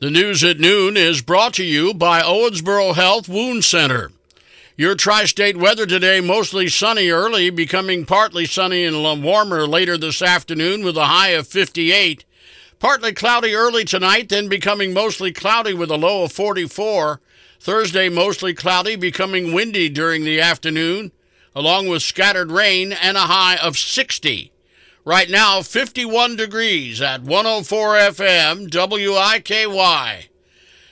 The news at noon is brought to you by Owensboro Health Wound Center. Your tri state weather today mostly sunny early, becoming partly sunny and warmer later this afternoon with a high of 58. Partly cloudy early tonight, then becoming mostly cloudy with a low of 44. Thursday, mostly cloudy, becoming windy during the afternoon, along with scattered rain and a high of 60. Right now, 51 degrees at 104 FM WIKY.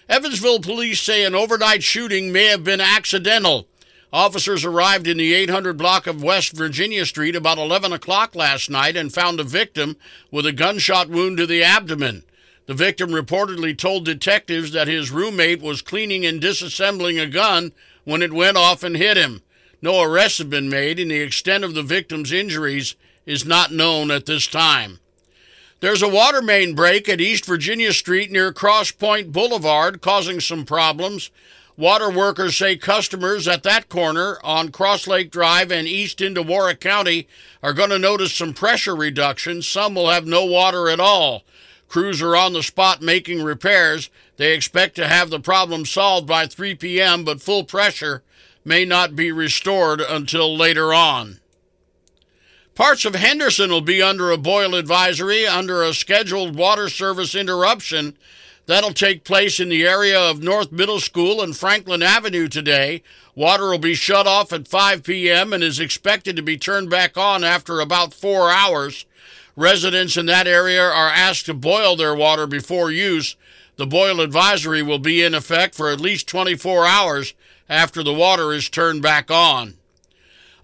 Evansville police say an overnight shooting may have been accidental. Officers arrived in the 800 block of West Virginia Street about 11 o'clock last night and found a victim with a gunshot wound to the abdomen. The victim reportedly told detectives that his roommate was cleaning and disassembling a gun when it went off and hit him. No arrests have been made, and the extent of the victim's injuries is not known at this time. There's a water main break at East Virginia Street near Cross Pointe Boulevard, causing some problems. Water workers say customers at that corner on Cross Lake Drive and east into Warrick County are going to notice some pressure reduction. Some will have no water at all. Crews are on the spot making repairs. They expect to have the problem solved by 3 p.m., but full pressure may not be restored until later on. Parts of Henderson will be under a boil advisory under a scheduled water service interruption That'll take place in the area of North Middle School and Franklin Avenue today. Water will be shut off at 5 p.m. and is expected to be turned back on after about four hours. Residents in that area are asked to boil their water before use. The boil advisory will be in effect for at least 24 hours after the water is turned back on.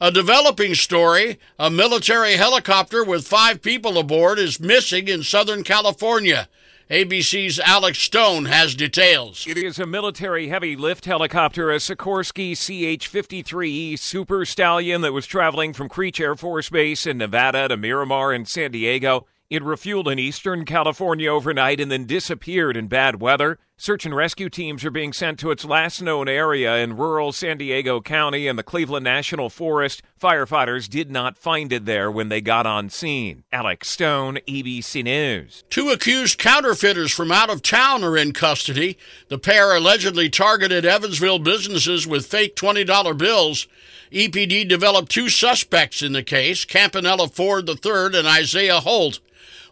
A developing story a military helicopter with five people aboard is missing in Southern California. ABC's Alex Stone has details. It is a military heavy lift helicopter, a Sikorsky CH 53E Super Stallion that was traveling from Creech Air Force Base in Nevada to Miramar in San Diego. It refueled in eastern California overnight and then disappeared in bad weather. Search and rescue teams are being sent to its last known area in rural San Diego County and the Cleveland National Forest. Firefighters did not find it there when they got on scene. Alex Stone, ABC News. Two accused counterfeiters from out of town are in custody. The pair allegedly targeted Evansville businesses with fake $20 bills. EPD developed two suspects in the case Campanella Ford III and Isaiah Holt.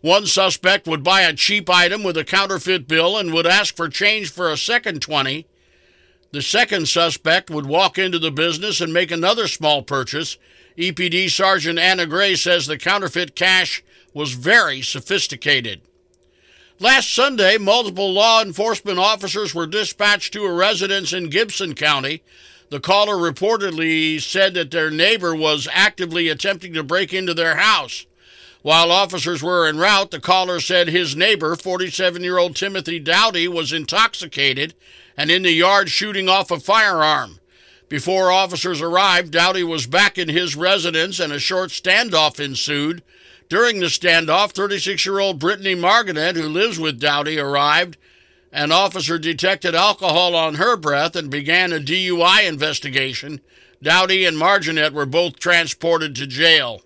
One suspect would buy a cheap item with a counterfeit bill and would ask for change for a second 20. The second suspect would walk into the business and make another small purchase. EPD Sergeant Anna Gray says the counterfeit cash was very sophisticated. Last Sunday, multiple law enforcement officers were dispatched to a residence in Gibson County. The caller reportedly said that their neighbor was actively attempting to break into their house. While officers were en route, the caller said his neighbor, 47 year old Timothy Dowdy, was intoxicated and in the yard shooting off a firearm. Before officers arrived, Dowdy was back in his residence and a short standoff ensued. During the standoff, 36 year old Brittany Marganet, who lives with Dowdy, arrived. An officer detected alcohol on her breath and began a DUI investigation. Dowdy and Marganet were both transported to jail.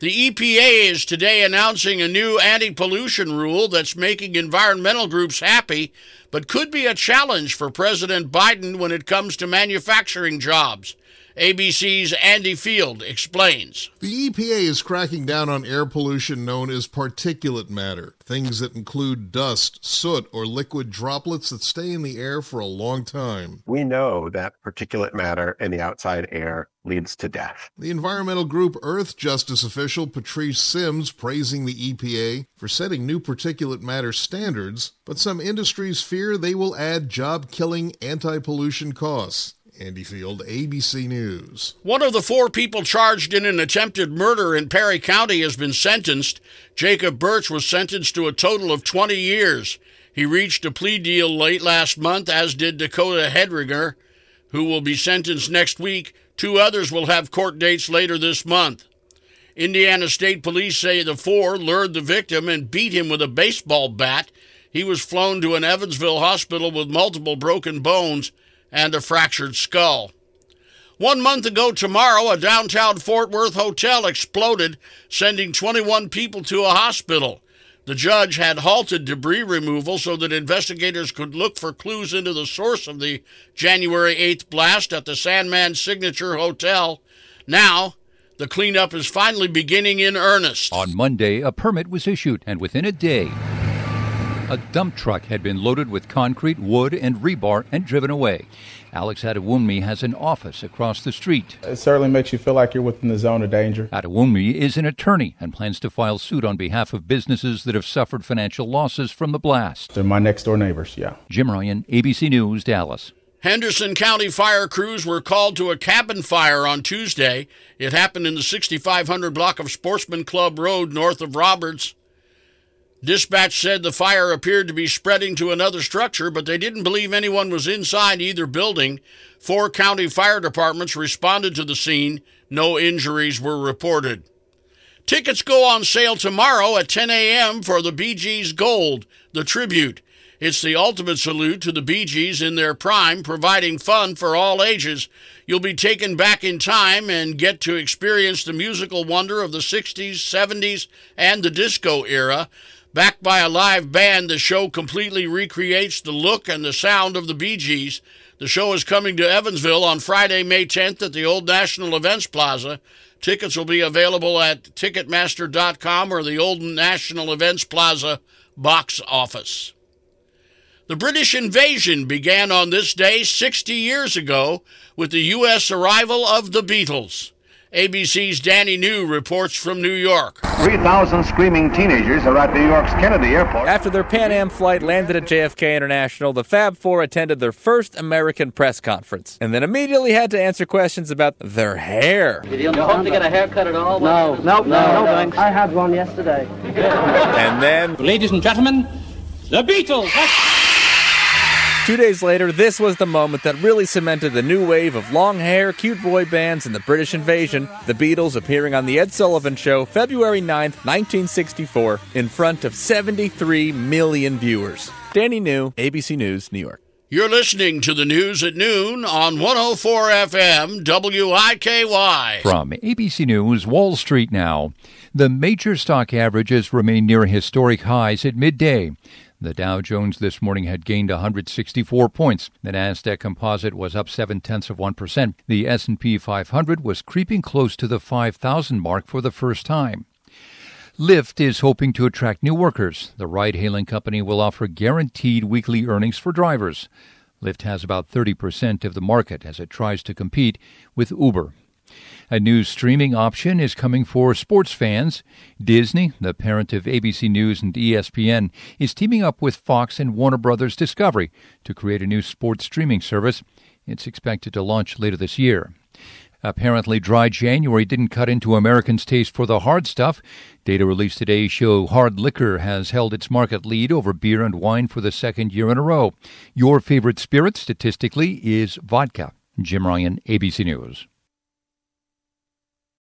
The EPA is today announcing a new anti pollution rule that's making environmental groups happy, but could be a challenge for President Biden when it comes to manufacturing jobs. ABC's Andy Field explains. The EPA is cracking down on air pollution known as particulate matter, things that include dust, soot, or liquid droplets that stay in the air for a long time. We know that particulate matter in the outside air leads to death. The environmental group Earthjustice official Patrice Simms praising the EPA for setting new particulate matter standards, but some industries fear they will add job killing anti pollution costs. Andy Field, ABC News. One of the four people charged in an attempted murder in Perry County has been sentenced. Jacob Birch was sentenced to a total of 20 years. He reached a plea deal late last month, as did Dakota Hedringer, who will be sentenced next week. Two others will have court dates later this month. Indiana State Police say the four lured the victim and beat him with a baseball bat. He was flown to an Evansville hospital with multiple broken bones and a fractured skull. One month ago tomorrow, a downtown Fort Worth hotel exploded, sending 21 people to a hospital. The judge had halted debris removal so that investigators could look for clues into the source of the January 8th blast at the Sandman Signature Hotel. Now, the cleanup is finally beginning in earnest. On Monday, a permit was issued, and within a day, a dump truck had been loaded with concrete, wood, and rebar and driven away. Alex Adewunmi has an office across the street. It certainly makes you feel like you're within the zone of danger. Adewunmi is an attorney and plans to file suit on behalf of businesses that have suffered financial losses from the blast. They're my next door neighbors, yeah. Jim Ryan, ABC News, Dallas. Henderson County fire crews were called to a cabin fire on Tuesday. It happened in the 6500 block of Sportsman Club Road north of Robards. Dispatch said the fire appeared to be spreading to another structure, but they didn't believe anyone was inside either building. Four county fire departments responded to the scene. No injuries were reported. Tickets go on sale tomorrow at 10 a.m. for the Bee Gees Gold, the tribute. It's the ultimate salute to the Bee Gees in their prime, providing fun for all ages. You'll be taken back in time and get to experience the musical wonder of the 60s, 70s, and the disco era. Backed by a live band, the show completely recreates the look and the sound of the Bee Gees. The show is coming to Evansville on Friday, May 10th at the Old National Events Plaza. Tickets will be available at Ticketmaster.com or the Old National Events Plaza box office. The British invasion began on this day 60 years ago with the U.S. arrival of the Beatles. ABC's Danny New reports from New York. 3,000 screaming teenagers are at New York's Kennedy Airport. After their Pan Am flight landed at JFK International, the Fab Four attended their first American press conference and then immediately had to answer questions about their hair. Did you hope to get a haircut at all? No, no, no, no, thanks. I had one yesterday. and then, ladies and gentlemen, the Beatles. Two days later, this was the moment that really cemented the new wave of long hair, cute boy bands, and the British invasion. The Beatles appearing on The Ed Sullivan Show February 9th, 1964, in front of 73 million viewers. Danny New, ABC News, New York. You're listening to the news at noon on 104 FM WIKY. From ABC News, Wall Street now. The major stock averages remain near historic highs at midday. The Dow Jones this morning had gained 164 points. The Nasdaq Composite was up seven tenths of one percent. The S&P 500 was creeping close to the 5,000 mark for the first time. Lyft is hoping to attract new workers. The ride-hailing company will offer guaranteed weekly earnings for drivers. Lyft has about 30% of the market as it tries to compete with Uber. A new streaming option is coming for sports fans. Disney, the parent of ABC News and ESPN, is teaming up with Fox and Warner Brothers Discovery to create a new sports streaming service. It's expected to launch later this year. Apparently, dry January didn't cut into Americans' taste for the hard stuff. Data released today show hard liquor has held its market lead over beer and wine for the second year in a row. Your favorite spirit, statistically, is vodka. Jim Ryan, ABC News.